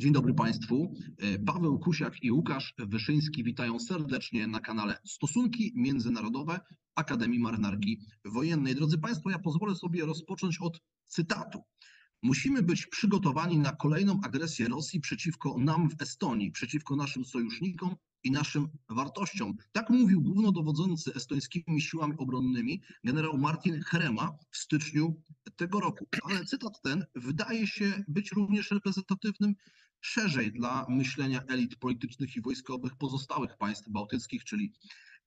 Dzień dobry Państwu. E, Paweł Kusiak i Łukasz Wyszyński witają serdecznie na kanale Stosunki Międzynarodowe Akademii Marynarki Wojennej. Drodzy Państwo, ja pozwolę sobie rozpocząć od cytatu. Musimy być przygotowani na kolejną agresję Rosji przeciwko nam w Estonii, przeciwko naszym sojusznikom i naszym wartościom. Tak mówił głównodowodzący estońskimi siłami obronnymi generał Martin Hrema w styczniu tego roku. Ale cytat ten wydaje się być również reprezentatywnym szerzej dla myślenia elit politycznych i wojskowych pozostałych państw bałtyckich, czyli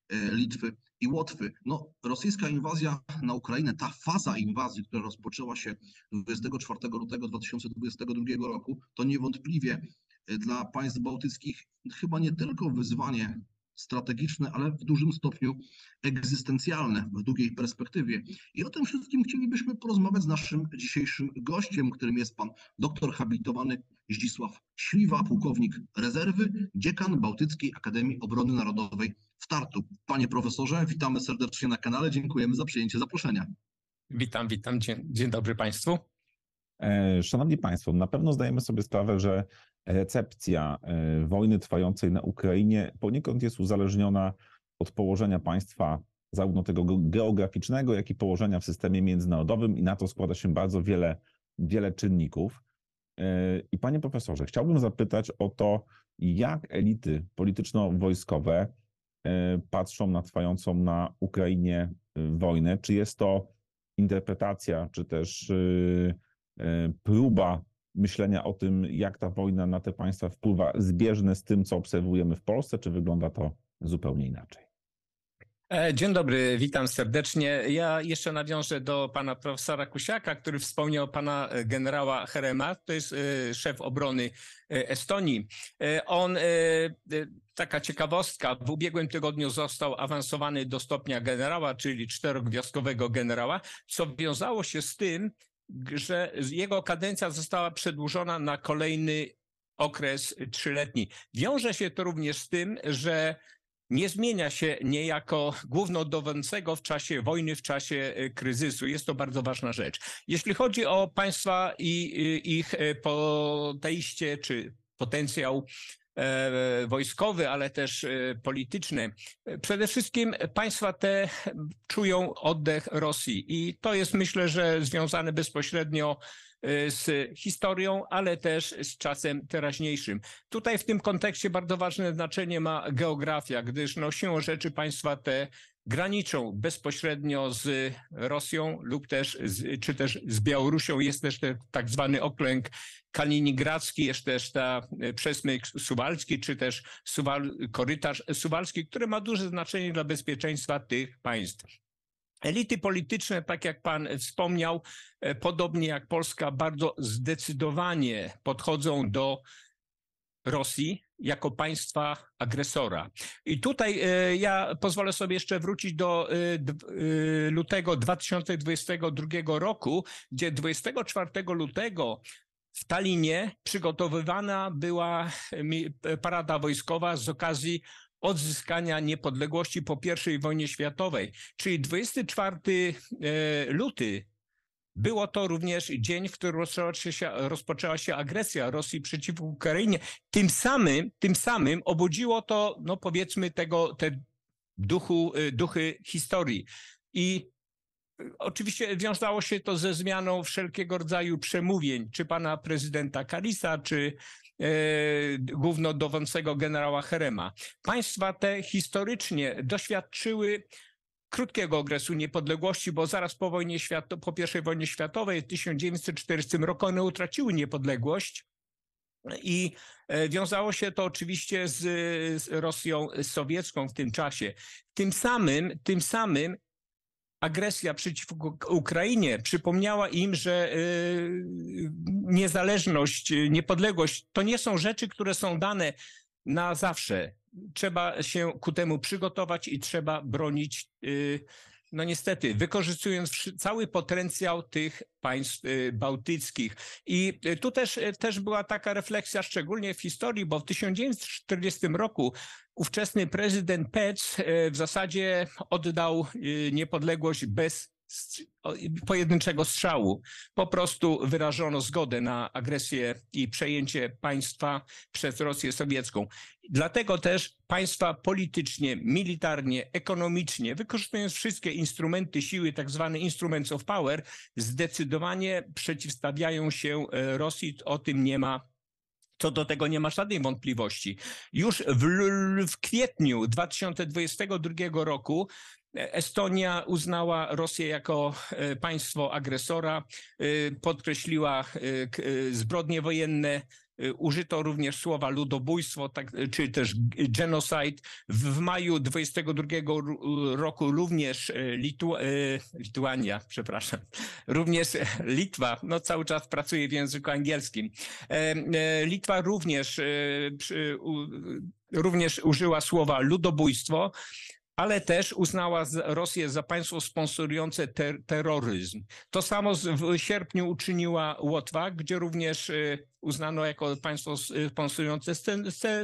e, Litwy i Łotwy. No, rosyjska inwazja na Ukrainę, ta faza inwazji, która rozpoczęła się 24 lutego 2022 roku, to niewątpliwie e, dla państw bałtyckich chyba nie tylko wyzwanie strategiczne, ale w dużym stopniu egzystencjalne w długiej perspektywie. I o tym wszystkim chcielibyśmy porozmawiać z naszym dzisiejszym gościem, którym jest pan doktor habilitowany Zdzisław Śliwa, pułkownik rezerwy, dziekan Bałtyckiej Akademii Obrony Narodowej w Tartu. Panie profesorze, witamy serdecznie na kanale, dziękujemy za przyjęcie zaproszenia. Witam, witam, dzień, dzień dobry Państwu. E, szanowni Państwo, na pewno zdajemy sobie sprawę, że recepcja e, wojny trwającej na Ukrainie poniekąd jest uzależniona od położenia państwa, zarówno tego geograficznego, jak i położenia w systemie międzynarodowym, i na to składa się bardzo wiele, wiele czynników. E, I panie profesorze, chciałbym zapytać o to, jak elity polityczno-wojskowe patrzą na trwającą na Ukrainie wojnę. Czy jest to interpretacja, czy też E, próba myślenia o tym, jak ta wojna na te państwa wpływa, zbieżne z tym, co obserwujemy w Polsce, czy wygląda to zupełnie inaczej? E, dzień dobry, witam serdecznie. Ja jeszcze nawiążę do pana profesora Kusiaka, który wspomniał pana generała Herema, to jest e, szef obrony Estonii. On, taka ciekawostka, w ubiegłym tygodniu został awansowany do stopnia generała, czyli czterogwiazdkowego generała, co wiązało się z tym, że jego kadencja została przedłużona na kolejny okres trzyletni. Wiąże się to również z tym, że nie zmienia się niejako głównodowodzącego w czasie wojny, w czasie e, kryzysu. Jest to bardzo ważna rzecz. Jeśli chodzi o państwa i ich e, podejście czy potencjał E, wojskowy, ale też polityczny. Przede wszystkim państwa te czują oddech Rosji i to jest myślę, że związane bezpośrednio z historią, ale też z czasem teraźniejszym. Tutaj w tym kontekście bardzo ważne znaczenie ma geografia, gdyż no siłą rzeczy państwa te graniczą bezpośrednio z Rosją lub też, z, czy też z Białorusią. Jest też ten tak zwany okręg kaliningradzki, jest też ta e, przesmyk suwalski, czy też suwal, korytarz suwalski, który ma duże znaczenie dla bezpieczeństwa tych państw. Elity polityczne, tak jak pan wspomniał, e, podobnie jak Polska, bardzo zdecydowanie podchodzą do Rosji jako państwa agresora. I tutaj e, ja pozwolę sobie jeszcze wrócić do e, lutego 2022 roku, gdzie 24 lutego w Talinie przygotowywana była parada wojskowa z okazji odzyskania niepodległości po I wojnie światowej. Czyli 24 luty było to również dzień, w którym rozpoczęła się, rozpoczęła się agresja Rosji przeciwko Ukrainie. Tym samym, tym samym obudziło to, no powiedzmy, tego, te duchu, y, duchy historii. I Oczywiście wiązało się to ze zmianą wszelkiego rodzaju przemówień, czy pana prezydenta Karisa, czy e, głównodowodzącego generała Herema. Państwa te historycznie doświadczyły krótkiego okresu niepodległości, bo zaraz po wojnie świat, po I wojnie światowej w 1940 roku one utraciły niepodległość. I e, wiązało się to oczywiście z Rosją sowiecką w tym czasie. Tym samym, tym samym agresja przeciwko Ukrainie przypomniała im, że y, niezależność, niepodległość to nie są rzeczy, które są dane na zawsze. Trzeba się ku temu przygotować i trzeba bronić, y, no niestety, wykorzystując cały potencjał tych państw y, bałtyckich. I y, tu też, też była taka refleksja, szczególnie w historii, bo w 1940 roku ówczesny prezydent Pec w zasadzie oddał niepodległość bez pojedynczego strzału. Po prostu wyrażono zgodę na agresję i przejęcie państwa przez Rosję sowiecką. Dlatego też państwa politycznie, militarnie, ekonomicznie, wykorzystując wszystkie instrumenty siły, tak zwane instruments of power, zdecydowanie przeciwstawiają się e, Rosji. O tym nie ma co do tego nie ma żadnej wątpliwości. Już w, w kwietniu 2022 roku Estonia uznała Rosję jako e, państwo agresora, e, podkreśliła e, zbrodnie wojenne, użyto również słowa ludobójstwo, tak, czy też genocide. W maju 22 roku również Litu, Lituania, przepraszam, również Litwa, no cały czas pracuje w języku angielskim. Litwa również, również użyła słowa ludobójstwo ale też uznała Rosję za państwo sponsorujące ter terroryzm. To samo w sierpniu uczyniła Łotwa, gdzie również y, uznano jako państwo sponsorujące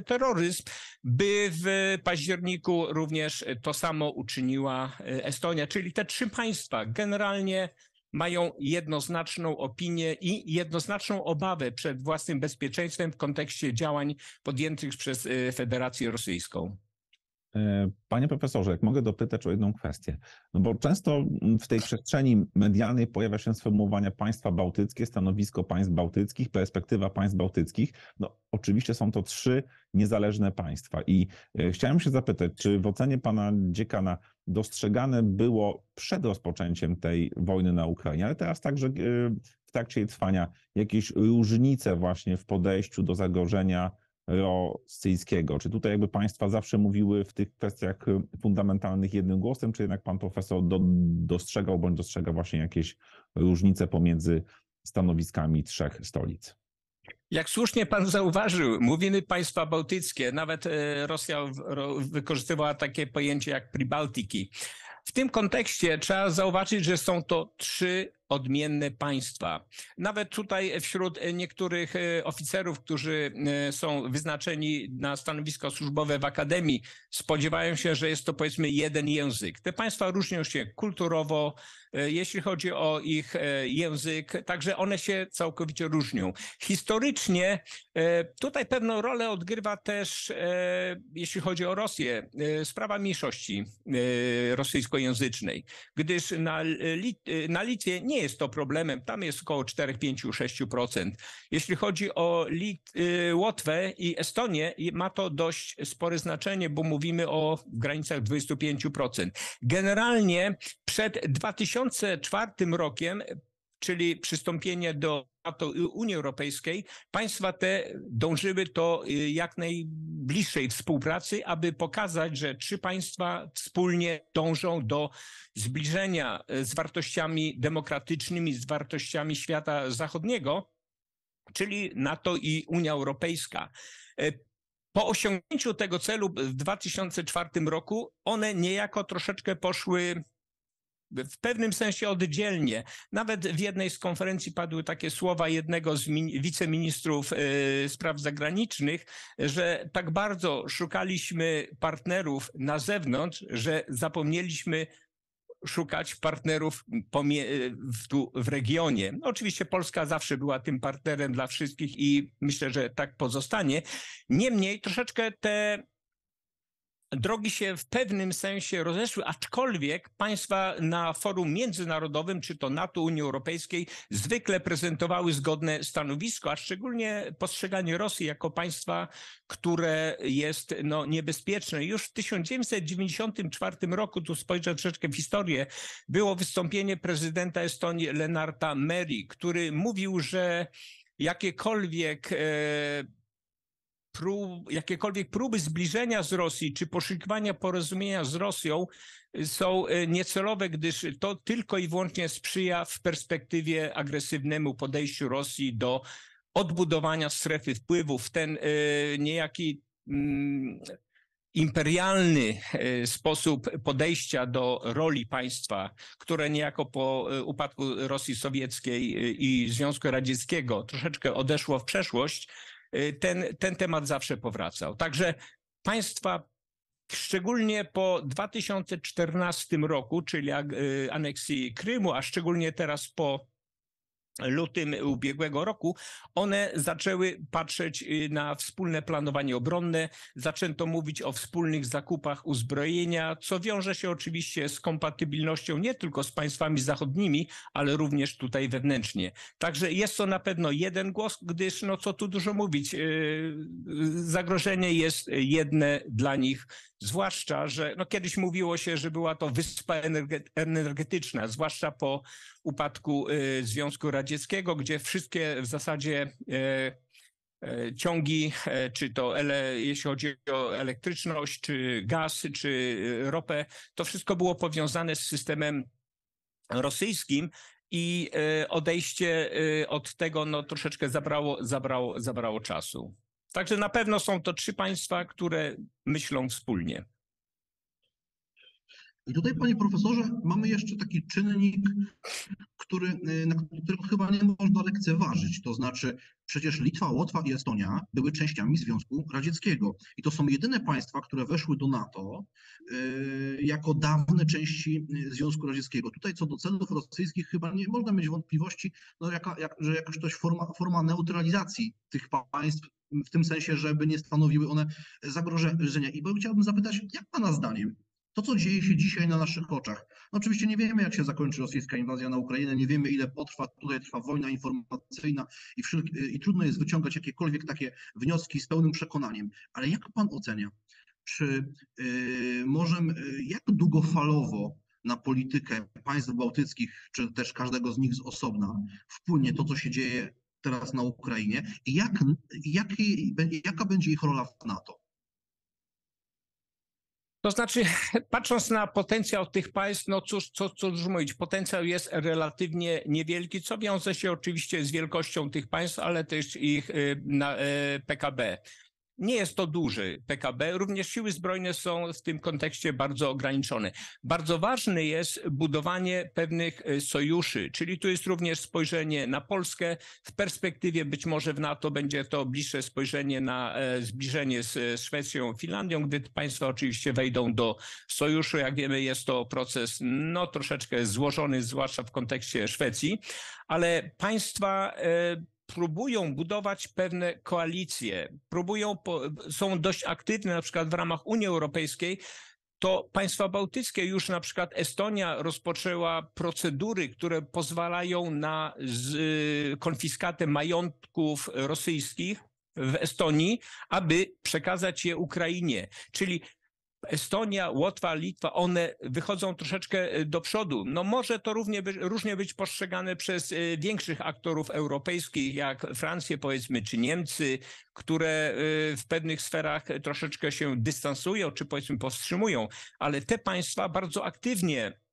terroryzm, by w październiku również to samo uczyniła y, Estonia, czyli te trzy państwa generalnie mają jednoznaczną opinię i jednoznaczną obawę przed własnym bezpieczeństwem w kontekście działań podjętych przez y, Federację Rosyjską. E, panie profesorze, jak mogę dopytać o jedną kwestię, no bo często w tej przestrzeni medialnej pojawia się sformułowania państwa bałtyckie, stanowisko państw bałtyckich, perspektywa państw bałtyckich. No oczywiście są to trzy niezależne państwa i e, chciałem się zapytać, czy w ocenie pana dziekana dostrzegane było przed rozpoczęciem tej wojny na Ukrainie, ale teraz także e, w trakcie jej trwania jakieś różnice właśnie w podejściu do zagrożenia rosyjskiego. Czy tutaj jakby państwa zawsze mówiły w tych kwestiach fundamentalnych jednym głosem, czy jednak pan profesor do, dostrzegał bądź dostrzega właśnie jakieś różnice pomiędzy stanowiskami trzech stolic? Jak słusznie pan zauważył, mówimy państwa bałtyckie, nawet e, Rosja wykorzystywała takie pojęcie jak Pribaltiki. W tym kontekście trzeba zauważyć, że są to trzy odmienne państwa. Nawet tutaj wśród niektórych e, oficerów, którzy e, są wyznaczeni na stanowisko służbowe w akademii, spodziewają się, że jest to powiedzmy jeden język. Te państwa różnią się kulturowo, e, jeśli chodzi o ich język, także one się całkowicie różnią. Historycznie tutaj pewną rolę odgrywa też, jeśli chodzi o Rosję, sprawa mniejszości rosyjskojęzycznej, gdyż na, Lit na Litwie nie nie jest to problemem. Tam jest około 4, 5, 6%. Jeśli chodzi o Lit y, Łotwę i Estonię, ma to dość spore znaczenie, bo mówimy o granicach 25%. Generalnie przed 2004 rokiem czyli przystąpienie do NATO Unii Europejskiej, państwa te dążyły do y, jak najbliższej współpracy, aby pokazać, że trzy państwa wspólnie dążą do zbliżenia y, z wartościami demokratycznymi, z wartościami świata zachodniego, czyli NATO i Unia Europejska. Y, po osiągnięciu tego celu w 2004 roku one niejako troszeczkę poszły w pewnym sensie oddzielnie. Nawet w jednej z konferencji padły takie słowa jednego z wiceministrów y, spraw zagranicznych, że tak bardzo szukaliśmy partnerów na zewnątrz, że zapomnieliśmy szukać partnerów w, tu w regionie. Oczywiście Polska zawsze była tym partnerem dla wszystkich i myślę, że tak pozostanie. Niemniej troszeczkę te drogi się w pewnym sensie rozeszły, aczkolwiek państwa na forum międzynarodowym, czy to NATO, Unii Europejskiej, zwykle prezentowały zgodne stanowisko, a szczególnie postrzeganie Rosji jako państwa, które jest no, niebezpieczne. Już w 1994 roku, tu spojrzę troszeczkę w historię, było wystąpienie prezydenta Estonii Lenarta Meri, który mówił, że jakiekolwiek e, prób, jakiekolwiek próby zbliżenia z Rosji czy poszukiwania porozumienia z Rosją y, są y, niecelowe, gdyż to tylko i wyłącznie sprzyja w perspektywie agresywnemu podejściu Rosji do odbudowania strefy wpływów. Ten y, niejaki mm, imperialny sposób podejścia do roli państwa, które niejako po upadku Rosji Sowieckiej i Związku Radzieckiego troszeczkę odeszło w przeszłość, ten, ten temat zawsze powracał. Także państwa szczególnie po 2014 roku, czyli aneksji Krymu, a szczególnie teraz po lutym ubiegłego roku, one zaczęły patrzeć y, na wspólne planowanie obronne, zaczęto mówić o wspólnych zakupach uzbrojenia, co wiąże się oczywiście z kompatybilnością nie tylko z państwami zachodnimi, ale również tutaj wewnętrznie. Także jest to na pewno jeden głos, gdyż no co tu dużo mówić, y, zagrożenie jest jedne dla nich, zwłaszcza, że no kiedyś mówiło się, że była to wyspa energetyczna, zwłaszcza po upadku y, Związku Radzieckiego, gdzie wszystkie w zasadzie e, e, ciągi, czy to ele, jeśli chodzi o elektryczność, czy gaz, czy ropę, to wszystko było powiązane z systemem rosyjskim i odejście od tego no, troszeczkę zabrało, zabrało, zabrało czasu. Także na pewno są to trzy państwa, które myślą wspólnie. I tutaj, panie profesorze, mamy jeszcze taki czynnik, który, na którego chyba nie można lekceważyć. To znaczy, przecież Litwa, Łotwa i Estonia były częściami Związku Radzieckiego. I to są jedyne państwa, które weszły do NATO y, jako dawne części Związku Radzieckiego. Tutaj co do celów rosyjskich chyba nie można mieć wątpliwości, no jaka, jak, że jakaś to forma, forma neutralizacji tych państw w tym sensie, żeby nie stanowiły one zagrożenia. I bo chciałbym zapytać, jak Pana zdaniem to, co dzieje się dzisiaj na naszych oczach. No oczywiście nie wiemy, jak się zakończy rosyjska inwazja na Ukrainę, nie wiemy, ile potrwa. Tutaj trwa wojna informacyjna i, i trudno jest wyciągać jakiekolwiek takie wnioski z pełnym przekonaniem. Ale jak pan ocenia, czy yy, możemy, yy, jak długofalowo na politykę państw bałtyckich, czy też każdego z nich z osobna wpłynie to, co się dzieje teraz na Ukrainie i jak, jaki, jaka będzie ich rola w NATO? To znaczy, patrząc na potencjał tych państw, no cóż, co, co mówić, potencjał jest relatywnie niewielki, co wiąże się oczywiście z wielkością tych państw, ale też ich y, na, y, PKB. Nie jest to duży PKB, również siły zbrojne są w tym kontekście bardzo ograniczone. Bardzo ważne jest budowanie pewnych e, sojuszy, czyli tu jest również spojrzenie na Polskę. W perspektywie być może w NATO będzie to bliższe spojrzenie na e, zbliżenie z Szwecją, Finlandią, gdy państwa oczywiście wejdą do sojuszu. Jak wiemy, jest to proces no, troszeczkę złożony, zwłaszcza w kontekście Szwecji, ale państwa e, próbują budować pewne koalicje, próbują, są dość aktywne na przykład w ramach Unii Europejskiej, to państwa bałtyckie, już na przykład Estonia rozpoczęła procedury, które pozwalają na konfiskatę majątków rosyjskich w Estonii, aby przekazać je Ukrainie. Czyli Estonia, Łotwa, Litwa, one wychodzą troszeczkę e, do przodu. No może to równie być, różnie być postrzegane przez e, większych aktorów europejskich, jak Francję powiedzmy, czy Niemcy, które e, w pewnych sferach troszeczkę się dystansują, czy powiedzmy powstrzymują, ale te państwa bardzo aktywnie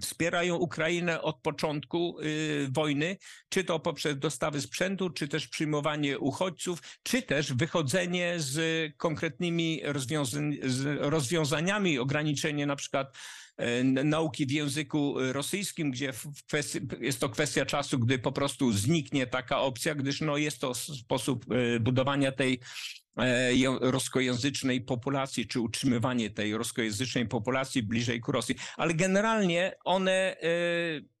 wspierają Ukrainę od początku y, wojny, czy to poprzez dostawy sprzętu, czy też przyjmowanie uchodźców, czy też wychodzenie z konkretnymi z rozwiązaniami, ograniczenie na przykład e, nauki w języku rosyjskim, gdzie kwestii, jest to kwestia czasu, gdy po prostu zniknie taka opcja, gdyż no jest to sposób e, budowania tej roskojęzycznej populacji, czy utrzymywanie tej roskojęzycznej populacji bliżej ku Rosji. Ale generalnie one e,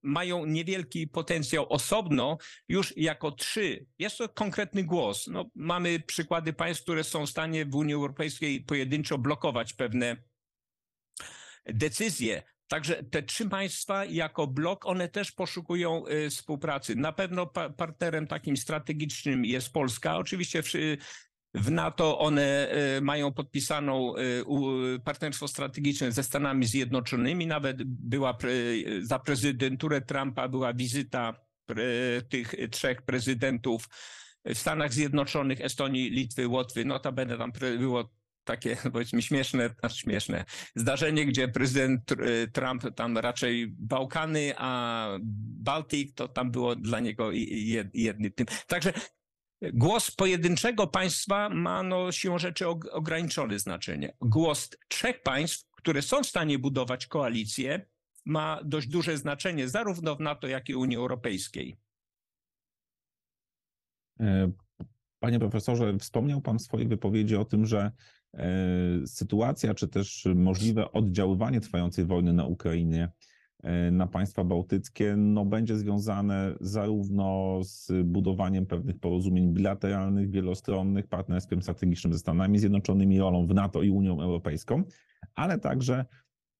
mają niewielki potencjał osobno, już jako trzy. Jest to konkretny głos. No, mamy przykłady państw, które są w stanie w Unii Europejskiej pojedynczo blokować pewne decyzje. Także te trzy państwa jako blok, one też poszukują e, współpracy. Na pewno partnerem takim strategicznym jest Polska. Oczywiście w NATO one e, mają podpisaną e, partnerstwo strategiczne ze Stanami Zjednoczonymi. Nawet była za prezydenturę Trumpa była wizyta tych trzech prezydentów w Stanach Zjednoczonych, Estonii, Litwy, Łotwy. Notabene tam było takie powiedzmy śmieszne, śmieszne zdarzenie, gdzie prezydent e, Trump tam raczej Bałkany, a Bałtyk to tam było dla niego jednym tym. Także Głos pojedynczego państwa ma no, siłą rzeczy ograniczone znaczenie. Głos trzech państw, które są w stanie budować koalicję, ma dość duże znaczenie zarówno w NATO, jak i Unii Europejskiej. E, Panie profesorze, wspomniał Pan w swojej wypowiedzi o tym, że sytuacja, czy też możliwe oddziaływanie trwającej wojny na Ukrainie na państwa bałtyckie no, będzie związane zarówno z budowaniem pewnych porozumień bilateralnych, wielostronnych, partnerstwem strategicznym ze Stanami Zjednoczonymi, rolą w NATO i Unią Europejską, ale także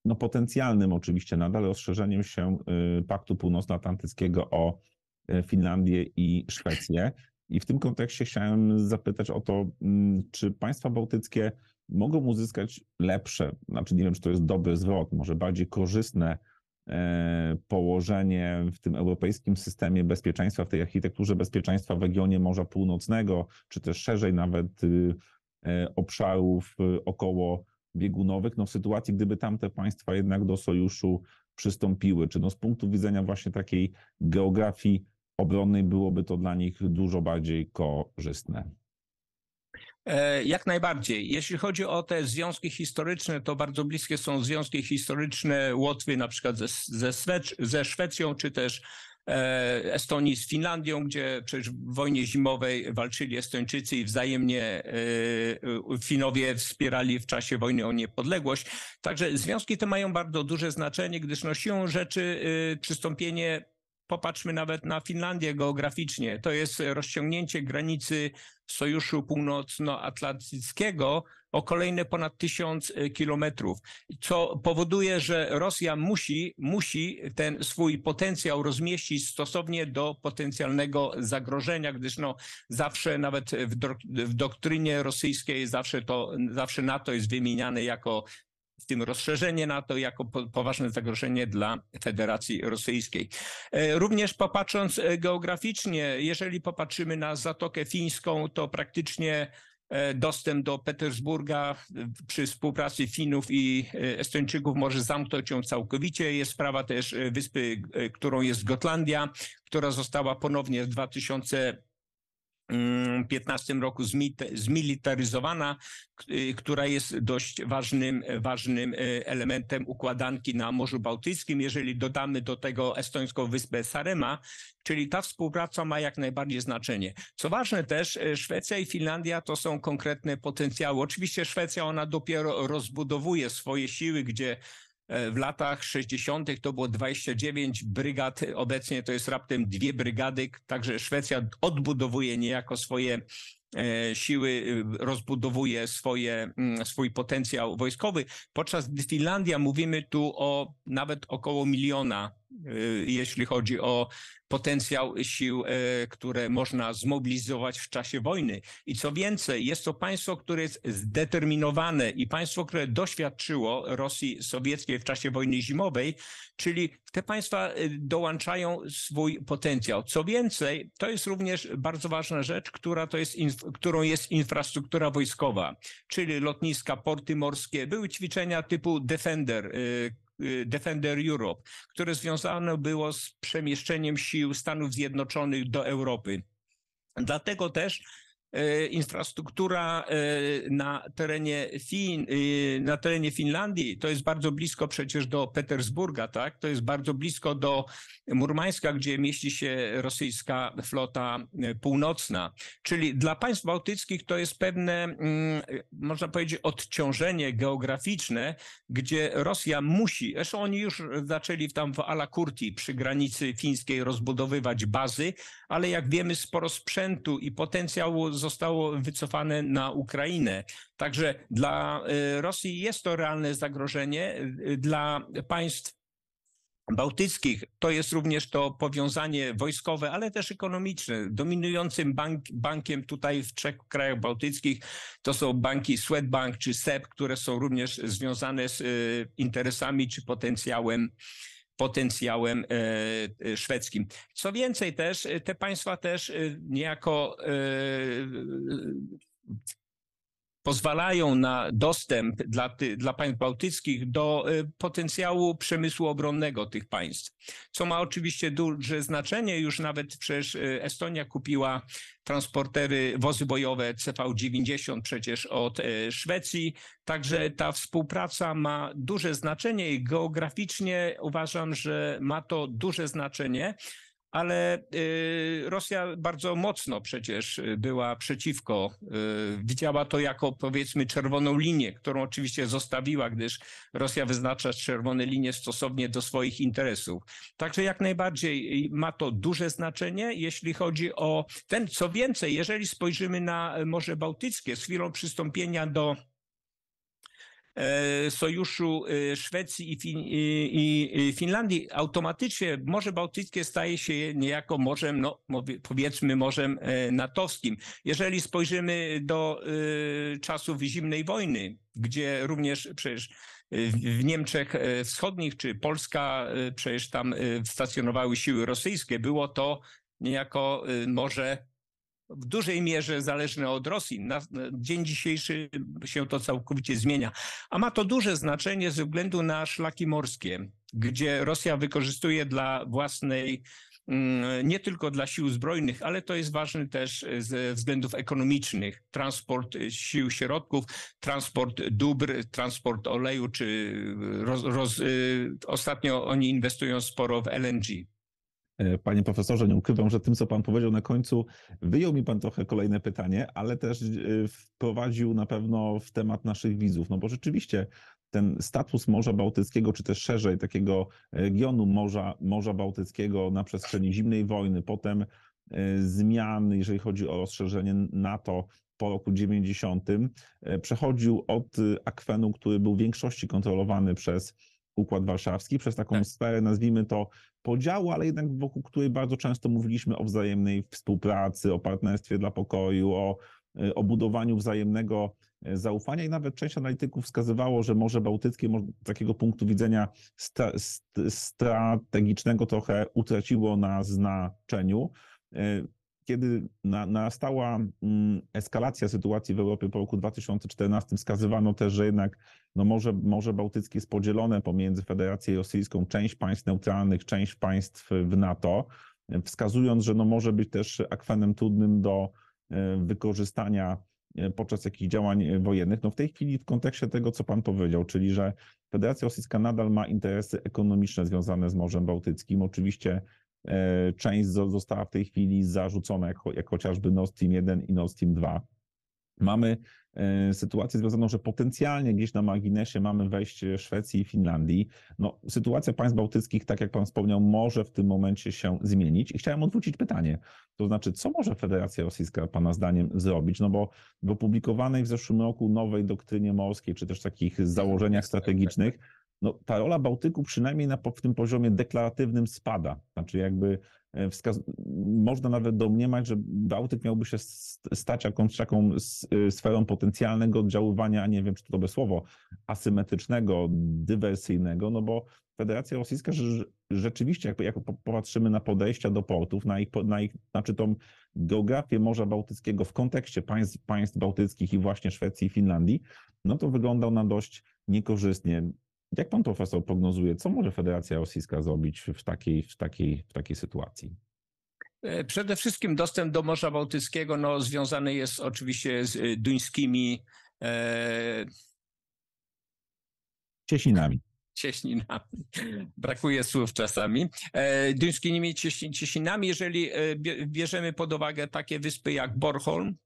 no, potencjalnym oczywiście nadal rozszerzeniem się y, Paktu Północnoatlantyckiego o y, Finlandię i Szwecję. I w tym kontekście chciałem zapytać o to, mm, czy państwa bałtyckie mogą uzyskać lepsze, znaczy nie wiem, czy to jest dobry zwrot, może bardziej korzystne e, położenie w tym europejskim systemie bezpieczeństwa, w tej architekturze bezpieczeństwa w regionie Morza Północnego, czy też szerzej nawet y, e, obszarów około biegunowych, no w sytuacji, gdyby tamte państwa jednak do sojuszu przystąpiły, czy no z punktu widzenia właśnie takiej geografii obronnej byłoby to dla nich dużo bardziej korzystne? E, jak najbardziej. Jeśli chodzi o te związki historyczne, to bardzo bliskie są związki historyczne Łotwy na przykład ze, ze, ze Szwecją, czy też E, Estonii z Finlandią, gdzie przecież w wojnie zimowej walczyli Estończycy i wzajemnie e, Finowie wspierali w czasie wojny o niepodległość. Także związki te mają bardzo duże znaczenie, gdyż no siłą rzeczy przystąpienie Popatrzmy nawet na Finlandię geograficznie. To jest rozciągnięcie granicy Sojuszu Północnoatlantyckiego o kolejne ponad tysiąc e, kilometrów, co powoduje, że Rosja musi, musi ten swój potencjał rozmieścić stosownie do potencjalnego zagrożenia, gdyż no zawsze nawet w, do, w doktrynie rosyjskiej zawsze to, zawsze NATO jest wymieniane jako w tym rozszerzenie NATO jako poważne zagrożenie dla Federacji Rosyjskiej. E, również popatrząc e, geograficznie, jeżeli popatrzymy na Zatokę Fińską, to praktycznie e, dostęp do Petersburga przy współpracy Finów i Estończyków może zamknąć ją całkowicie. Jest sprawa też wyspy, którą jest Gotlandia, która została ponownie w 2000 2015 roku zmilitaryzowana, y, która jest dość ważnym, ważnym y, elementem układanki na Morzu Bałtyckim. Jeżeli dodamy do tego estońską wyspę Sarema, czyli ta współpraca ma jak najbardziej znaczenie. Co ważne też, y, Szwecja i Finlandia to są konkretne potencjały. Oczywiście Szwecja, ona dopiero rozbudowuje swoje siły, gdzie w latach 60. to było 29 brygad, obecnie to jest raptem dwie brygady, także Szwecja odbudowuje niejako swoje e, siły, y, rozbudowuje swoje, mm, swój potencjał wojskowy, podczas gdy Finlandia mówimy tu o nawet około miliona, jeśli chodzi o potencjał sił, e, które można zmobilizować w czasie wojny. I co więcej, jest to państwo, które jest zdeterminowane i państwo, które doświadczyło Rosji sowieckiej w czasie wojny zimowej, czyli te państwa e, dołączają swój potencjał. Co więcej, to jest również bardzo ważna rzecz, która to jest, którą jest infrastruktura wojskowa, czyli lotniska, porty morskie. Były ćwiczenia typu Defender, Y, Defender Europe, które związane było z przemieszczeniem sił Stanów Zjednoczonych do Europy. Dlatego też infrastruktura e, na terenie, fin, e, na terenie Finlandii, to jest bardzo blisko przecież do Petersburga, tak? To jest bardzo blisko do Murmańska, gdzie mieści się rosyjska flota północna. Czyli dla państw bałtyckich to jest pewne, mm, można powiedzieć, odciążenie geograficzne, gdzie Rosja musi, zresztą oni już zaczęli tam w Alakurti przy granicy fińskiej rozbudowywać bazy, ale jak wiemy sporo sprzętu i potencjału zostało wycofane na Ukrainę. Także dla y, Rosji jest to realne zagrożenie. Y, dla państw bałtyckich to jest również to powiązanie wojskowe, ale też ekonomiczne. Dominującym bank, bankiem tutaj w trzech krajach bałtyckich to są banki Swedbank czy SEB, które są również związane z y, interesami czy potencjałem potencjałem e, e, szwedzkim. Co więcej też, e, te państwa też niejako pozwalają na dostęp dla, dla państw bałtyckich do potencjału przemysłu obronnego tych państw, co ma oczywiście duże znaczenie. Już nawet przecież Estonia kupiła transportery, wozy bojowe CV-90 przecież od e, Szwecji. Także ta współpraca ma duże znaczenie i geograficznie uważam, że ma to duże znaczenie. Ale Rosja bardzo mocno przecież była przeciwko. Widziała to jako powiedzmy czerwoną linię, którą oczywiście zostawiła, gdyż Rosja wyznacza czerwone linie stosownie do swoich interesów. Także jak najbardziej ma to duże znaczenie, jeśli chodzi o ten, co więcej, jeżeli spojrzymy na Morze Bałtyckie z chwilą przystąpienia do sojuszu e, Szwecji i, fin i, Finlandii, automatycznie Morze Bałtyckie staje się niejako morzem, no, powiedzmy morzem e, natowskim. Jeżeli spojrzymy do czasów zimnej wojny, gdzie również przecież w Niemczech Wschodnich czy Polska, przecież tam stacjonowały siły rosyjskie, było to niejako morze w dużej mierze zależne od Rosji. Na, dzień dzisiejszy się to całkowicie zmienia. A ma to duże znaczenie ze względu na szlaki morskie, gdzie Rosja wykorzystuje dla własnej mm, nie tylko dla sił zbrojnych, ale to jest ważne też ze względów ekonomicznych. Transport sił środków, transport dóbr, transport oleju, czy roz, roz, y, ostatnio oni inwestują sporo w LNG. E, panie profesorze, nie ukrywam, że tym, co pan powiedział na końcu, wyjął mi pan trochę kolejne pytanie, ale też e, wprowadził na pewno w temat naszych widzów. No bo rzeczywiście ten status Morza Bałtyckiego, czy też szerzej takiego regionu Morza, Morza Bałtyckiego na przestrzeni zimnej wojny, potem e, zmian, jeżeli chodzi o rozszerzenie NATO po roku 90, przechodził od akwenu, który był w większości kontrolowany przez Układ Warszawski, przez taką tak. sferę, nazwijmy to, podziału, ale jednak wokół której bardzo często mówiliśmy o wzajemnej współpracy, o partnerstwie dla pokoju, o, y, o budowaniu wzajemnego y, zaufania i nawet część analityków wskazywało, że Morze Bałtyckie z takiego punktu widzenia sta, strategicznego trochę utraciło na znaczeniu. Y, kiedy na, nastała mm, eskalacja sytuacji w Europie po roku 2014, wskazywano też, że jednak no Morze, Morze Bałtyckie jest podzielone pomiędzy Federacją Rosyjską, część państw neutralnych, część państw w NATO, wskazując, że no może być też akwenem trudnym do e, wykorzystania e, podczas jakichś działań wojennych. No w tej chwili w kontekście tego, co pan powiedział, czyli że Federacja Rosyjska nadal ma interesy ekonomiczne związane z Morzem Bałtyckim. Oczywiście E, część została w tej chwili zarzucona, jak, jak chociażby Nord Stream 1 i Nord Stream 2. Mamy e, sytuację związaną, że potencjalnie gdzieś na marginesie mamy wejście Szwecji i Finlandii. No, sytuacja państw bałtyckich, tak jak pan wspomniał, może w tym momencie się zmienić. I chciałem odwrócić pytanie. To znaczy, co może Federacja Rosyjska, pana zdaniem, zrobić? No bo w opublikowanej w zeszłym roku nowej doktrynie morskiej, czy też takich założeniach strategicznych, no, ta rola Bałtyku przynajmniej na, w tym poziomie deklaratywnym spada. Znaczy jakby wskaz- można nawet domniemać, że Bałtyk miałby się stać jakąś taką e, sferą potencjalnego oddziaływania, nie wiem czy to dobre słowo, asymetrycznego, dywersyjnego, no bo Federacja Rosyjska rzeczywiście, jak, jak popatrzymy na podejścia do portów, na ich, na ich, znaczy tą geografię Morza Bałtyckiego w kontekście państw, państw bałtyckich i właśnie Szwecji i Finlandii, no to wygląda na dość niekorzystnie. Jak pan profesor prognozuje, co może Federacja Rosyjska zrobić w takiej, w takiej, w takiej sytuacji? E, przede wszystkim dostęp do Morza Bałtyckiego no, związany jest oczywiście z e, duńskimi e... cieśninami. Cieśninami. Brakuje słów czasami. E, duńskimi cieśninami, jeżeli bierzemy pod uwagę takie wyspy jak Bornholm,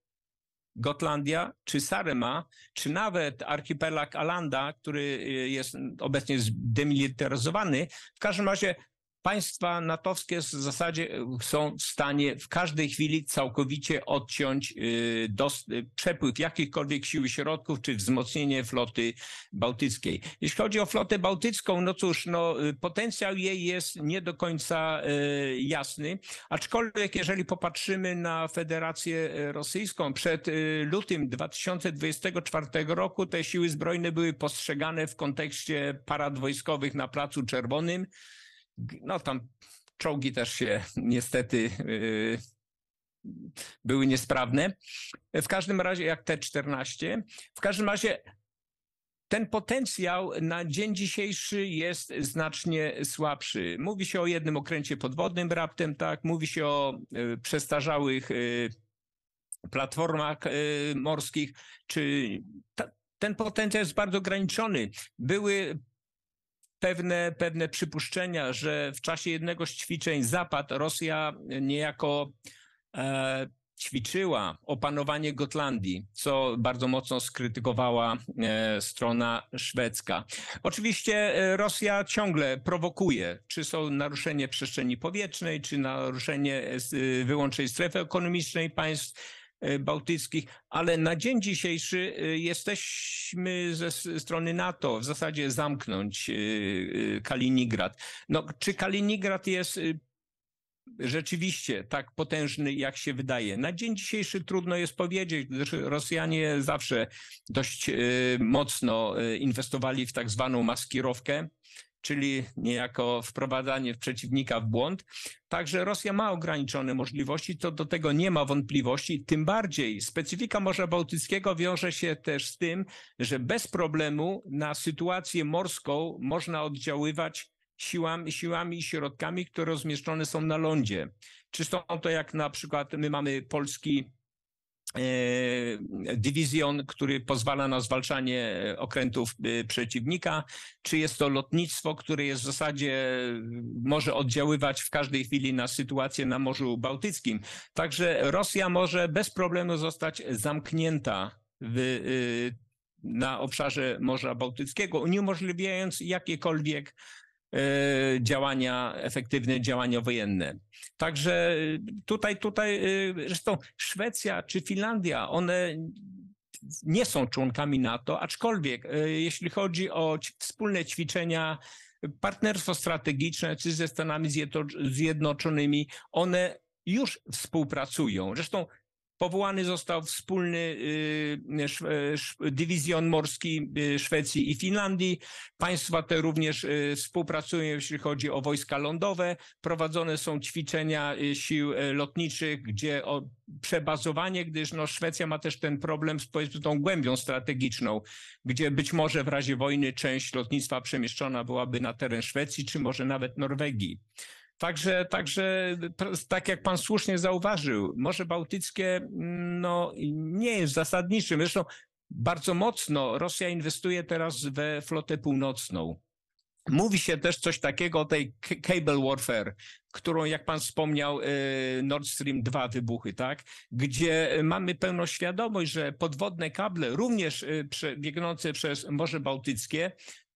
Gotlandia, czy Sarema, czy nawet archipelag Alanda, który y, jest obecnie zdemilitaryzowany. W każdym razie Państwa natowskie w zasadzie e, są w stanie w każdej chwili całkowicie odciąć e, e, przepływ jakichkolwiek sił i środków, czy wzmocnienie floty bałtyckiej. Jeśli chodzi o flotę bałtycką, no cóż, no, potencjał jej jest nie do końca jasny, aczkolwiek jeżeli popatrzymy na Federację Rosyjską, przed lutym 2024 roku te siły zbrojne były postrzegane w kontekście parad wojskowych na Placu Czerwonym, no tam czołgi też się niestety yy, były niesprawne. W każdym razie, jak T-14, w każdym razie ten potencjał na dzień dzisiejszy jest znacznie słabszy. Mówi się o jednym okręcie podwodnym raptem, tak, mówi się o y, przestarzałych y, platformach y, morskich, czy ta, ten potencjał jest bardzo ograniczony. Były pewne, pewne przypuszczenia, że w czasie jednego z ćwiczeń Zapad Rosja niejako e, ćwiczyła opanowanie Gotlandii, co bardzo mocno skrytykowała e, strona szwedzka. Oczywiście e, Rosja ciągle prowokuje, czy są naruszenie przestrzeni powietrznej, czy naruszenie e, wyłącznej strefy ekonomicznej państw bałtyckich, ale na dzień dzisiejszy jesteśmy ze strony NATO w zasadzie zamknąć Kaliningrad. No, czy Kaliningrad jest rzeczywiście tak potężny, jak się wydaje. Na dzień dzisiejszy trudno jest powiedzieć, gdyż Rosjanie zawsze dość e, mocno e, inwestowali w tak zwaną maskirowkę, czyli niejako wprowadzanie przeciwnika w błąd. Także Rosja ma ograniczone możliwości, to do tego nie ma wątpliwości. Tym bardziej specyfika Morza Bałtyckiego wiąże się też z tym, że bez problemu na sytuację morską można oddziaływać siłami, siłami i środkami, które rozmieszczone są na lądzie. Czy są to jak na przykład my mamy polski dywizjon, który pozwala na zwalczanie okrętów e, przeciwnika, czy jest to lotnictwo, które jest w zasadzie może oddziaływać w każdej chwili na sytuację na Morzu Bałtyckim. Także Rosja może bez problemu zostać zamknięta w, e, na obszarze Morza Bałtyckiego, uniemożliwiając jakiekolwiek E, działania, efektywne działania wojenne. Także tutaj, tutaj, e, zresztą Szwecja czy Finlandia, one nie są członkami NATO, aczkolwiek e, jeśli chodzi o wspólne ćwiczenia, partnerstwo strategiczne czy ze Stanami Zjednoczonymi, one już współpracują. Zresztą Powołany został wspólny y, y, dywizjon morski y, Szwecji i Finlandii. Państwa te również współpracują, jeśli chodzi o wojska lądowe. Prowadzone są ćwiczenia sił lotniczych, gdzie o przebazowanie, gdyż no, Szwecja ma też ten problem z powiedzmy tą głębią strategiczną, gdzie być może w razie wojny część lotnictwa przemieszczona byłaby na teren Szwecji, czy może nawet Norwegii. Także, także tak jak pan słusznie zauważył, Morze Bałtyckie no, nie jest zasadniczym. Zresztą bardzo mocno Rosja inwestuje teraz we flotę północną. Mówi się też coś takiego o tej cable warfare, którą, jak pan wspomniał, y, Nord Stream 2 wybuchy, tak? Gdzie mamy pełną świadomość, że podwodne kable, również y, biegnące przez Morze Bałtyckie,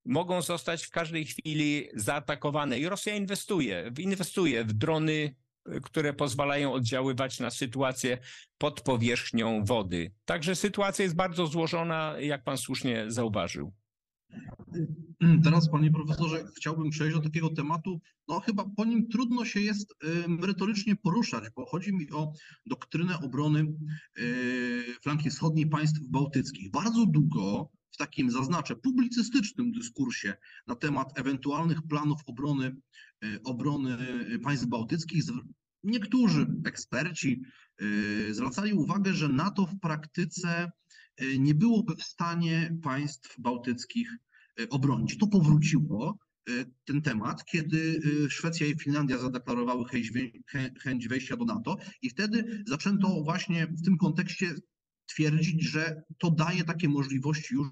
mogą zostać w każdej chwili zaatakowane. I Rosja inwestuje, inwestuje w drony, które pozwalają oddziaływać na sytuację pod powierzchnią wody. Także sytuacja jest bardzo złożona, jak pan słusznie zauważył. Teraz, panie profesorze, chciałbym przejść do takiego tematu, no chyba po nim trudno się jest y, merytorycznie poruszać, bo chodzi mi o doktrynę obrony y, flanki wschodniej państw bałtyckich. Bardzo długo w takim, zaznaczę, publicystycznym dyskursie na temat ewentualnych planów obrony, e, obrony państw bałtyckich, niektórzy eksperci e, zwracali uwagę, że NATO w praktyce e, nie byłoby w stanie państw bałtyckich obronić. To powróciło ten temat, kiedy Szwecja i Finlandia zadeklarowały chęć wejścia do NATO i wtedy zaczęto właśnie w tym kontekście twierdzić, że to daje takie możliwości już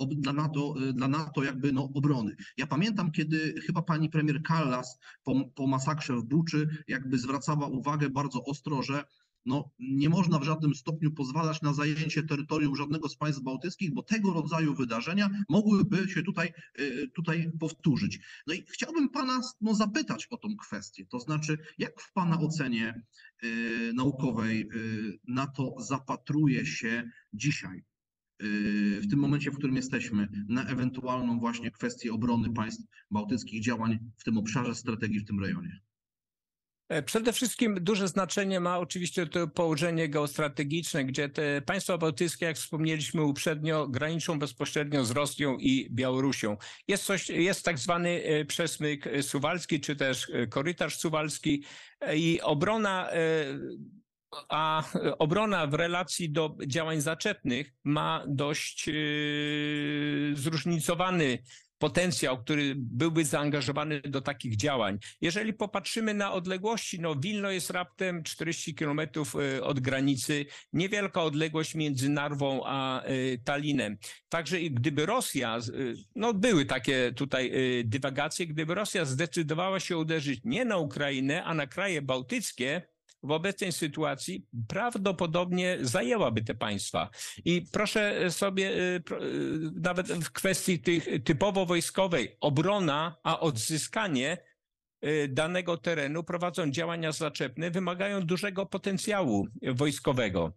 dla NATO, dla NATO jakby no, obrony. Ja pamiętam, kiedy chyba pani premier Kallas po, po masakrze w Buczy jakby zwracała uwagę bardzo ostro, że no, nie można w żadnym stopniu pozwalać na zajęcie terytorium żadnego z państw bałtyckich, bo tego rodzaju wydarzenia mogłyby się tutaj, y, tutaj powtórzyć. No i chciałbym pana no, zapytać o tą kwestię, to znaczy, jak w pana ocenie y, naukowej y, na to zapatruje się dzisiaj? w tym momencie, w którym jesteśmy, na ewentualną właśnie kwestię obrony państw bałtyckich, działań w tym obszarze strategii, w tym rejonie. E, przede wszystkim duże znaczenie ma oczywiście to położenie geostrategiczne, gdzie te państwa bałtyckie, jak wspomnieliśmy uprzednio, graniczą bezpośrednio z Rosją i Białorusią. Jest, coś, jest tak zwany e, przesmyk suwalski, czy też e, korytarz suwalski i obrona a obrona w relacji do działań zaczepnych ma dość zróżnicowany potencjał, który byłby zaangażowany do takich działań. Jeżeli popatrzymy na odległości, no Wilno jest raptem 40 kilometrów y, od granicy, niewielka odległość między Narwą a y, Talinem. Także gdyby Rosja, y, no były takie tutaj dywagacje, gdyby Rosja zdecydowała się uderzyć nie na Ukrainę, a na kraje bałtyckie, w obecnej sytuacji prawdopodobnie zajęłaby te państwa. I proszę sobie, y, y, nawet w kwestii tych typowo wojskowej, obrona, a odzyskanie danego terenu prowadzą działania zaczepne, wymagają dużego potencjału wojskowego.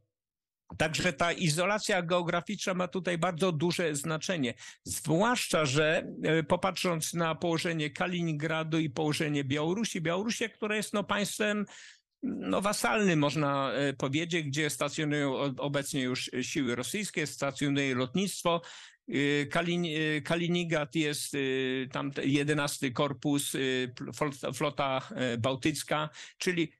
Także ta izolacja geograficzna ma tutaj bardzo duże znaczenie. Zwłaszcza, że popatrząc na położenie Kaliningradu i położenie Białorusi, Białorusi, która jest no państwem no, wasalny, można e, powiedzieć, gdzie stacjonują obecnie już siły rosyjskie, stacjonuje lotnictwo. E, Kalin, e, Kaliningrad jest tam 11 korpus, flota bałtycka, czyli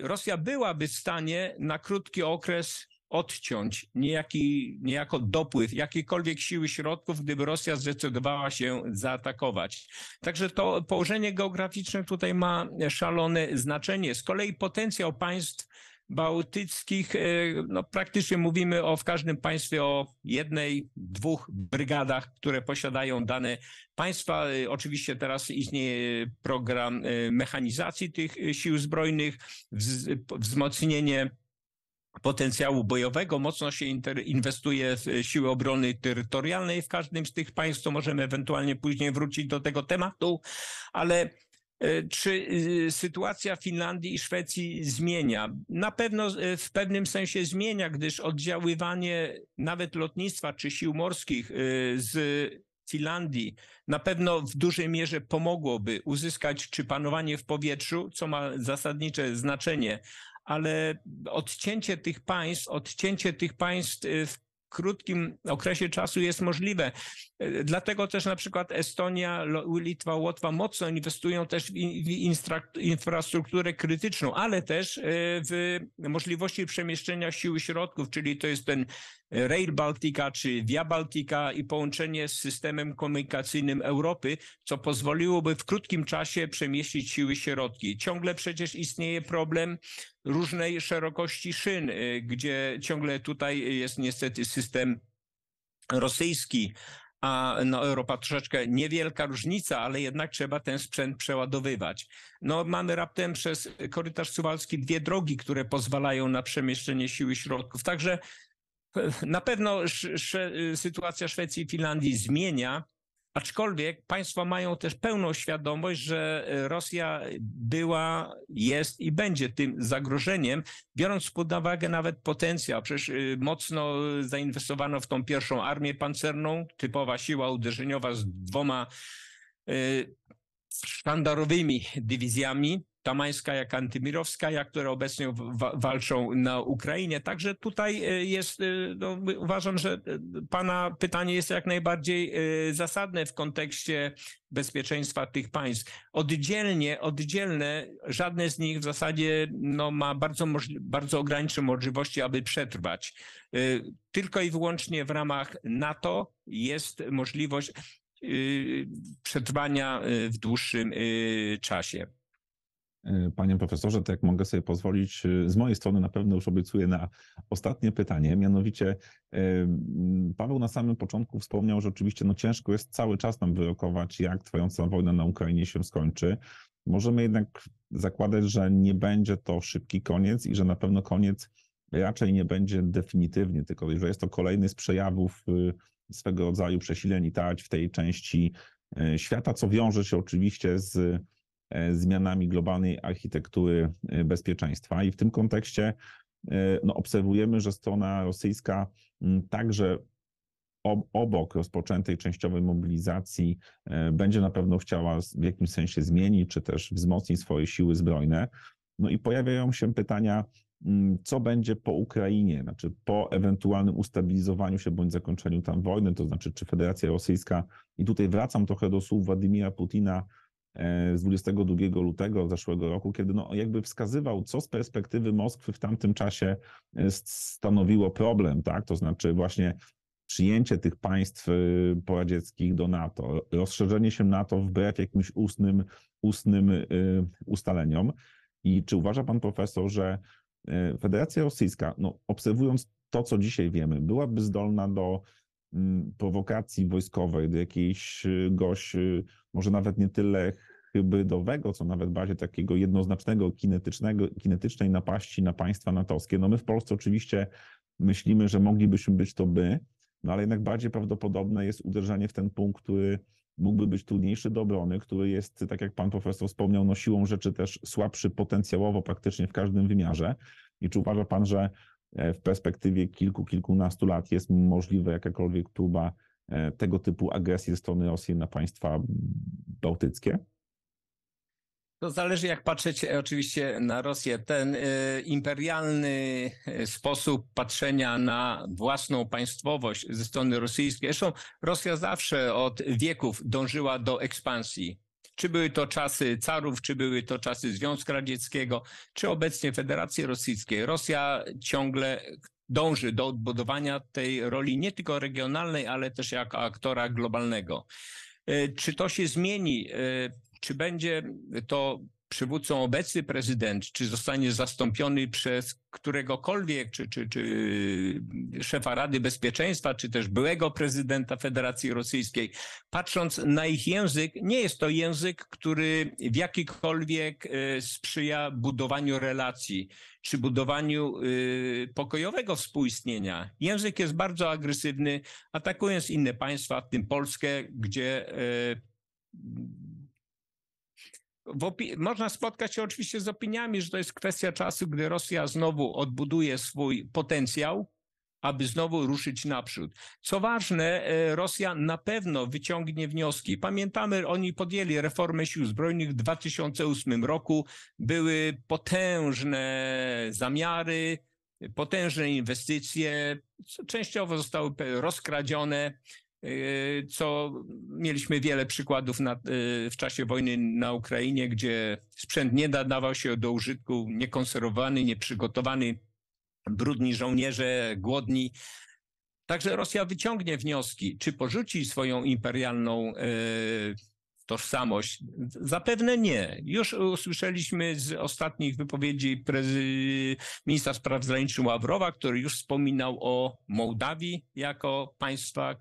Rosja byłaby w stanie na krótki okres odciąć niejaki, niejako dopływ jakiejkolwiek siły środków, gdyby Rosja zdecydowała się zaatakować. Także to położenie geograficzne tutaj ma szalone znaczenie. Z kolei potencjał państw bałtyckich, e, no praktycznie mówimy o w każdym państwie o jednej, dwóch brygadach, które posiadają dane państwa. E, oczywiście teraz istnieje program e, mechanizacji tych sił zbrojnych, wzmocnienie potencjału bojowego. Mocno się inwestuje w siły obrony terytorialnej w każdym z tych państw, to możemy ewentualnie później wrócić do tego tematu, ale e, czy e, sytuacja Finlandii i Szwecji zmienia? Na pewno e, w pewnym sensie zmienia, gdyż oddziaływanie nawet lotnictwa czy sił morskich z Finlandii na pewno w dużej mierze pomogłoby uzyskać czy panowanie w powietrzu, co ma zasadnicze znaczenie, ale odcięcie tych państw, odcięcie tych państw y, w krótkim okresie czasu jest możliwe. Y, dlatego też na przykład Estonia, Litwa, Łotwa mocno inwestują też w infrastrukturę krytyczną, ale też y, w możliwości przemieszczenia siły środków, czyli to jest ten Rail Baltica czy Via Baltica i połączenie z systemem komunikacyjnym Europy, co pozwoliłoby w krótkim czasie przemieścić siły środki. Ciągle przecież istnieje problem różnej szerokości szyn, y, gdzie ciągle tutaj jest niestety system rosyjski, a no, Europa troszeczkę niewielka różnica, ale jednak trzeba ten sprzęt przeładowywać. No, mamy raptem przez korytarz suwalski dwie drogi, które pozwalają na przemieszczenie siły środków. Także na pewno sytuacja Szwecji i Finlandii zmienia, aczkolwiek państwa mają też pełną świadomość, że Rosja była, jest i będzie tym zagrożeniem, biorąc pod uwagę nawet potencjał. Przecież y, mocno zainwestowano w tą pierwszą armię pancerną, typowa siła uderzeniowa z dwoma y, sztandarowymi dywizjami Tamańska, jak Antymirowska, które obecnie wa walczą na Ukrainie. Także tutaj e, jest, e, no, uważam, że e, Pana pytanie jest jak najbardziej zasadne w kontekście bezpieczeństwa tych państw. Oddzielnie, oddzielne, żadne z nich w zasadzie no, ma bardzo, bardzo ograniczone możliwości, aby przetrwać. Tylko i wyłącznie w ramach NATO jest możliwość przetrwania w dłuższym czasie. E, panie profesorze, to jak mogę sobie pozwolić, e, z mojej strony na pewno już obiecuję na ostatnie pytanie, mianowicie e, Paweł na samym początku wspomniał, że oczywiście no ciężko jest cały czas nam wyrokować, jak trwająca wojna na Ukrainie się skończy. Możemy jednak zakładać, że nie będzie to szybki koniec i że na pewno koniec raczej nie będzie definitywnie, tylko że jest to kolejny z przejawów swego rodzaju przesileń i w tej części świata, co wiąże się oczywiście z zmianami globalnej architektury e, bezpieczeństwa. I w tym kontekście e, no, obserwujemy, że strona rosyjska także obok rozpoczętej częściowej mobilizacji będzie na pewno chciała w jakimś sensie zmienić, czy też wzmocnić swoje siły zbrojne. No i pojawiają się pytania, co będzie po Ukrainie, znaczy po ewentualnym ustabilizowaniu się bądź zakończeniu tam wojny, to znaczy czy Federacja Rosyjska, i tutaj wracam trochę do słów Władimira Putina, E, z 22 lutego zeszłego roku, kiedy no jakby wskazywał, co z perspektywy Moskwy w tamtym czasie e, stanowiło problem, tak? To znaczy właśnie przyjęcie tych państw y, poradzieckich do NATO, rozszerzenie się NATO wbrew jakimś ustnym, ustnym ustaleniom. I czy uważa pan profesor, że Federacja Rosyjska, no, obserwując to, co dzisiaj wiemy, byłaby zdolna do prowokacji wojskowej, do jakiegoś, może nawet nie tyle hybrydowego, co nawet bardziej takiego jednoznacznego, kinetycznego, kinetycznej napaści na państwa natowskie. No my w Polsce oczywiście myślimy, że moglibyśmy być to by, no ale jednak bardziej prawdopodobne jest uderzenie w ten punkt, który mógłby być trudniejszy do obrony, który jest, tak jak pan profesor wspomniał, no siłą rzeczy też słabszy potencjałowo praktycznie w każdym wymiarze. I czy uważa pan, że w perspektywie kilku, kilkunastu lat jest możliwe jakakolwiek próba e, tego typu agresji ze strony Rosji na państwa bałtyckie? To zależy, jak patrzeć e, oczywiście na Rosję. Ten y, imperialny e, sposób patrzenia na własną państwowość ze strony rosyjskiej. Zresztą Rosja zawsze od wieków dążyła do ekspansji. Czy były to czasy carów, czy były to czasy Związku Radzieckiego, czy obecnie Federacji Rosyjskiej. Rosja ciągle dąży do odbudowania tej roli nie tylko regionalnej, ale też jako aktora globalnego. Czy to się zmieni? Czy będzie to przywódcą obecny prezydent, czy zostanie zastąpiony przez któregokolwiek, czy, czy, czy szefa Rady Bezpieczeństwa, czy też byłego prezydenta Federacji Rosyjskiej, patrząc na ich język, nie jest to język, który w jakikolwiek e, sprzyja budowaniu relacji, czy budowaniu e, pokojowego współistnienia. Język jest bardzo agresywny, atakując inne państwa, w tym Polskę, gdzie e, można spotkać się oczywiście z opiniami, że to jest kwestia czasu, gdy Rosja znowu odbuduje swój potencjał, aby znowu ruszyć naprzód. Co ważne, e, Rosja na pewno wyciągnie wnioski. Pamiętamy, oni podjęli reformę sił zbrojnych w 2008 roku. Były potężne zamiary, potężne inwestycje, częściowo zostały rozkradzione. Yy, co mieliśmy wiele przykładów na, yy, w czasie wojny na Ukrainie, gdzie sprzęt nie nadawał się do użytku, niekonserwowany, nieprzygotowany, brudni żołnierze, głodni. Także Rosja wyciągnie wnioski, czy porzuci swoją imperialną yy, tożsamość? Zapewne nie. Już usłyszeliśmy z ostatnich wypowiedzi prezy... ministra spraw zagranicznych Ławrowa, który już wspominał o Mołdawii jako państwa,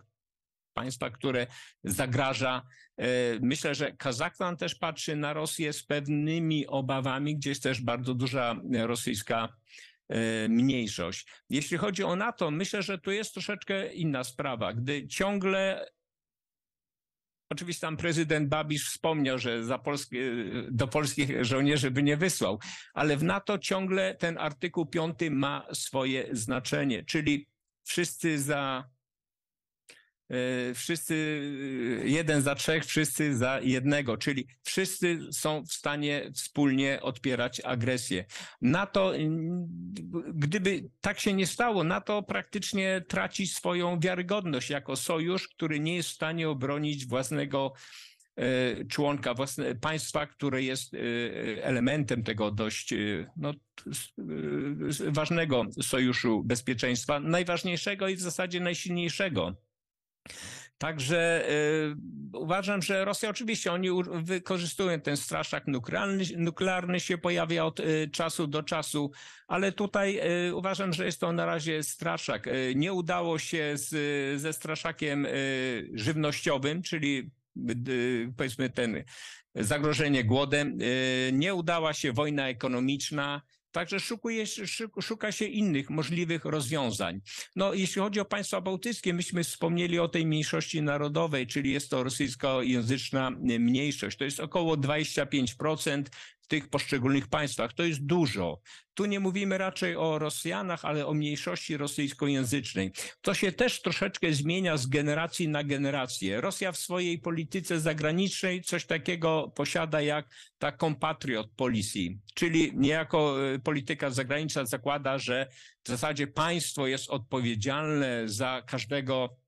państwa, które zagraża. E, myślę, że Kazachstan też patrzy na Rosję z pewnymi obawami, gdzie jest też bardzo duża rosyjska e, mniejszość. Jeśli chodzi o NATO, myślę, że tu jest troszeczkę inna sprawa, gdy ciągle Oczywiście tam prezydent Babisz wspomniał, że za polskie, do polskich żołnierzy by nie wysłał, ale w NATO ciągle ten artykuł 5 ma swoje znaczenie, czyli wszyscy za E, wszyscy, e, jeden za trzech, wszyscy za jednego, czyli wszyscy są w stanie wspólnie odpierać agresję. NATO, gdyby tak się nie stało, NATO praktycznie traci swoją wiarygodność jako sojusz, który nie jest w stanie obronić własnego członka własne, państwa, które jest elementem tego dość no, ważnego sojuszu bezpieczeństwa, najważniejszego i w zasadzie najsilniejszego. Także y, uważam, że Rosja oczywiście oni wykorzystują ten straszak nuklearny, nuklearny się pojawia od y, czasu do czasu, ale tutaj y, uważam, że jest to na razie straszak. Y, nie udało się z, ze straszakiem y, żywnościowym, czyli y, powiedzmy ten zagrożenie głodem. Nie udała się wojna ekonomiczna. Także szukuje, szuka się innych możliwych rozwiązań. No, jeśli chodzi o państwa bałtyckie, myśmy wspomnieli o tej mniejszości narodowej, czyli jest to rosyjskojęzyczna mniejszość. To jest około 25% tych poszczególnych państwach. To jest dużo. Tu nie mówimy raczej o Rosjanach, ale o mniejszości rosyjskojęzycznej. To się też troszeczkę zmienia z generacji na generację. Rosja w swojej polityce zagranicznej coś takiego posiada jak ta compatriot policy, czyli niejako e, polityka zagraniczna zakłada, że w zasadzie państwo jest odpowiedzialne za każdego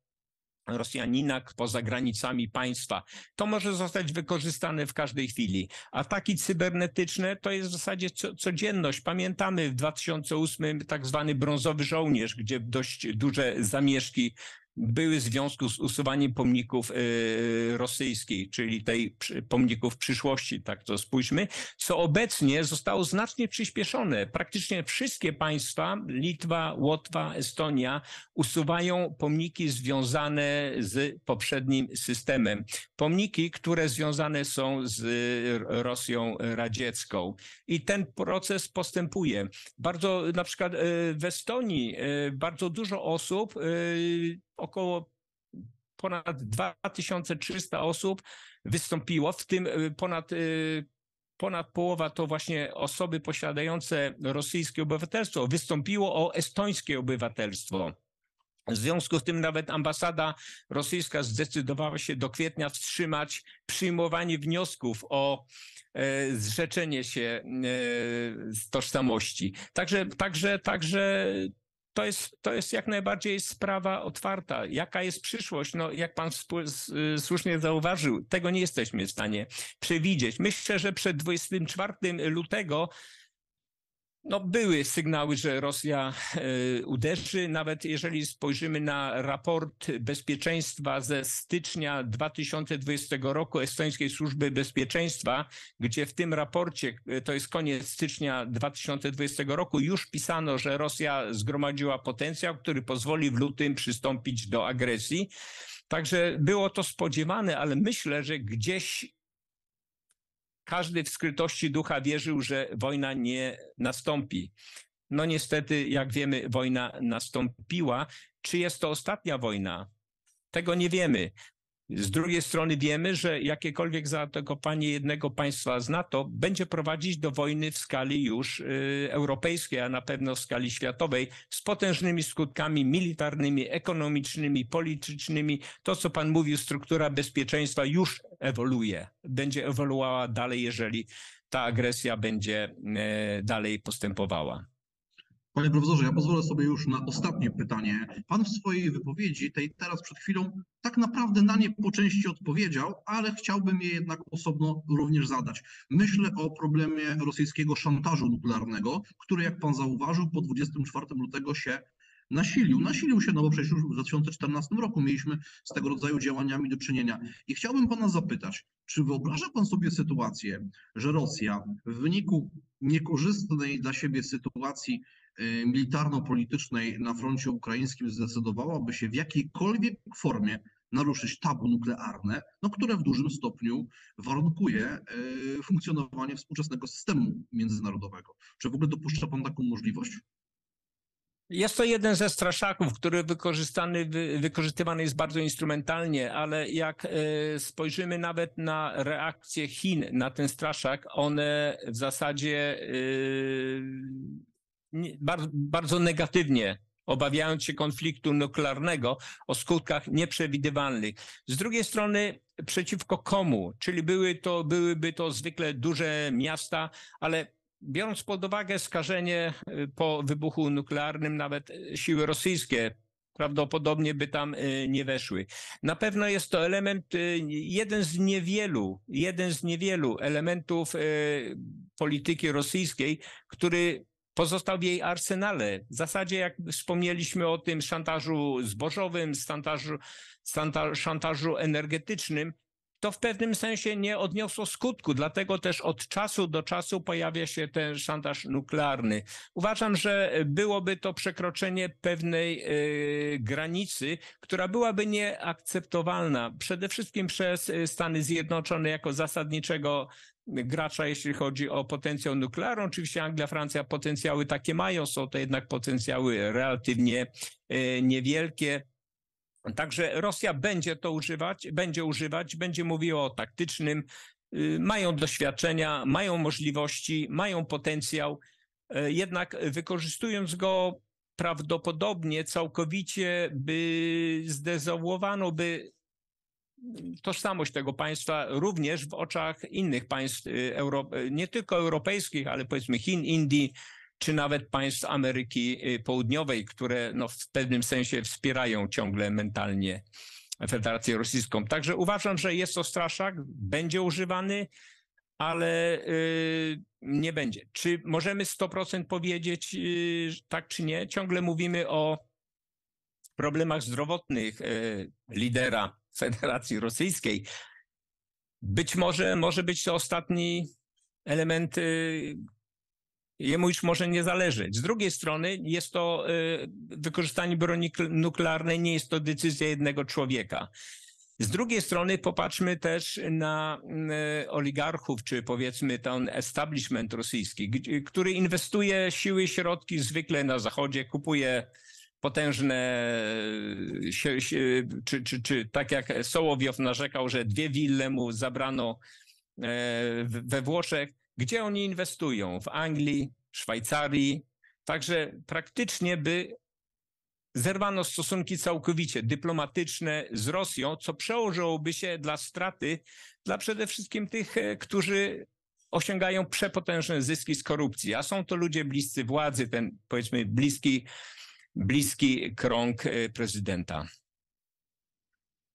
Rosjanina poza granicami państwa. To może zostać wykorzystane w każdej chwili. Ataki cybernetyczne to jest w zasadzie codzienność. Pamiętamy w 2008 tak zwany brązowy żołnierz, gdzie dość duże zamieszki były w związku z usuwaniem pomników y, rosyjskich, czyli tej pomników przyszłości, tak to spójrzmy, co obecnie zostało znacznie przyspieszone. Praktycznie wszystkie państwa, Litwa, Łotwa, Estonia, usuwają pomniki związane z poprzednim systemem. Pomniki, które związane są z Rosją radziecką. I ten proces postępuje. Bardzo, na przykład y, w Estonii, y, bardzo dużo osób około ponad 2300 osób wystąpiło, w tym y, ponad, y, ponad połowa to właśnie osoby posiadające rosyjskie obywatelstwo, wystąpiło o estońskie obywatelstwo. W związku z tym nawet ambasada rosyjska zdecydowała się do kwietnia wstrzymać przyjmowanie wniosków o e, zrzeczenie się e, z tożsamości. Także, także, także to jest, to jest jak najbardziej sprawa otwarta. Jaka jest przyszłość? No, jak pan słusznie zauważył, tego nie jesteśmy w stanie przewidzieć. Myślę, że przed 24 lutego no, były sygnały, że Rosja e, uderzy. Nawet jeżeli spojrzymy na raport bezpieczeństwa ze stycznia 2020 roku Estońskiej Służby Bezpieczeństwa, gdzie w tym raporcie, e, to jest koniec stycznia 2020 roku, już pisano, że Rosja zgromadziła potencjał, który pozwoli w lutym przystąpić do agresji. Także było to spodziewane, ale myślę, że gdzieś każdy w skrytości ducha wierzył, że wojna nie nastąpi. No niestety, jak wiemy, wojna nastąpiła. Czy jest to ostatnia wojna? Tego nie wiemy. Z drugiej strony wiemy, że jakiekolwiek zaatakowanie jednego państwa z NATO będzie prowadzić do wojny w skali już y, europejskiej, a na pewno w skali światowej, z potężnymi skutkami militarnymi, ekonomicznymi, politycznymi. To, co pan mówił, struktura bezpieczeństwa już ewoluuje, będzie ewoluowała dalej, jeżeli ta agresja będzie y, dalej postępowała. Panie profesorze, ja pozwolę sobie już na ostatnie pytanie. Pan w swojej wypowiedzi, tej teraz przed chwilą, tak naprawdę na nie po części odpowiedział, ale chciałbym je jednak osobno również zadać. Myślę o problemie rosyjskiego szantażu nuklearnego, który, jak pan zauważył, po 24 lutego się nasilił. Nasilił się, no bo przecież już w 2014 roku mieliśmy z tego rodzaju działaniami do czynienia. I chciałbym pana zapytać, czy wyobraża pan sobie sytuację, że Rosja w wyniku niekorzystnej dla siebie sytuacji militarno-politycznej na froncie ukraińskim zdecydowałaby się w jakiejkolwiek formie naruszyć tabu nuklearne, no, które w dużym stopniu warunkuje y, funkcjonowanie współczesnego systemu międzynarodowego. Czy w ogóle dopuszcza Pan taką możliwość? Jest to jeden ze straszaków, który wykorzystany, wykorzystywany jest bardzo instrumentalnie, ale jak y, spojrzymy nawet na reakcję Chin na ten straszak, one w zasadzie bardzo, bardzo negatywnie obawiając się konfliktu nuklearnego o skutkach nieprzewidywalnych. Z drugiej strony przeciwko komu? Czyli były to, byłyby to zwykle duże miasta, ale biorąc pod uwagę skażenie y, po wybuchu nuklearnym, nawet siły rosyjskie prawdopodobnie by tam y, nie weszły. Na pewno jest to element, y, jeden z niewielu, jeden z niewielu elementów polityki rosyjskiej, który pozostał w jej arsenale. W zasadzie, jak wspomnieliśmy o tym szantażu zbożowym, szantażu, szantażu energetycznym, to w pewnym sensie nie odniosło skutku, dlatego też od czasu do czasu pojawia się ten szantaż nuklearny. Uważam, że byłoby to przekroczenie pewnej y, granicy, która byłaby nieakceptowalna przede wszystkim przez Stany Zjednoczone jako zasadniczego gracza, jeśli chodzi o potencjał nuklearny. Oczywiście Anglia, Francja potencjały takie mają, są to jednak potencjały relatywnie e, niewielkie. Także Rosja będzie to używać, będzie używać, będzie mówiła o taktycznym, y, mają doświadczenia, mają możliwości, mają potencjał, e, jednak wykorzystując go prawdopodobnie całkowicie by zdezawuowano by tożsamość tego państwa również w oczach innych państw, y, nie tylko europejskich, ale powiedzmy Chin, Indii, czy nawet państw Ameryki y, Południowej, które no, w pewnym sensie wspierają ciągle mentalnie Federację Rosyjską. Także uważam, że jest to straszak, będzie używany, ale yy, nie będzie. Czy możemy 100% powiedzieć yy, tak czy nie? Ciągle mówimy o problemach zdrowotnych e, lidera Federacji Rosyjskiej. Być może może być to ostatni element, e, jemu już może nie zależeć. Z drugiej strony jest to wykorzystanie broni nuklearnej, nie jest to decyzja jednego człowieka. Z drugiej strony popatrzmy też na oligarchów, czy powiedzmy ten establishment rosyjski, który inwestuje siły, środki zwykle na Zachodzie, kupuje potężne, czy, czy, czy tak jak Sołowiow narzekał, że dwie wille mu zabrano we Włoszech. Gdzie oni inwestują? W Anglii, Szwajcarii. Także praktycznie by zerwano stosunki całkowicie dyplomatyczne z Rosją, co przełożyłoby się dla straty dla przede wszystkim tych, e, którzy osiągają przepotężne zyski z korupcji, a są to ludzie bliscy władzy, ten powiedzmy bliski, bliski krąg e, prezydenta.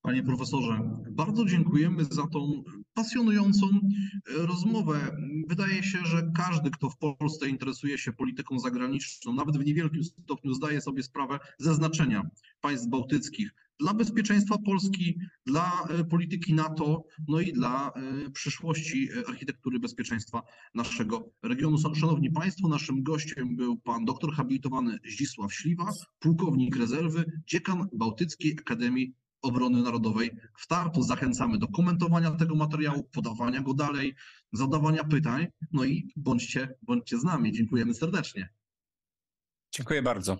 Panie profesorze, bardzo dziękujemy za tą pasjonującą e, rozmowę. Wydaje się, że każdy, kto w Polsce interesuje się polityką zagraniczną, nawet w niewielkim stopniu zdaje sobie sprawę ze znaczenia państw bałtyckich dla bezpieczeństwa Polski, dla e, polityki NATO, no i dla e, przyszłości architektury bezpieczeństwa naszego regionu. Szanowni Państwo, naszym gościem był pan doktor habilitowany Zdzisław Śliwa, pułkownik rezerwy, dziekan Bałtyckiej Akademii Obrony Narodowej w Tartu. Zachęcamy do komentowania tego materiału, podawania go dalej, zadawania pytań. No i bądźcie, bądźcie z nami. Dziękujemy serdecznie. Dziękuję bardzo.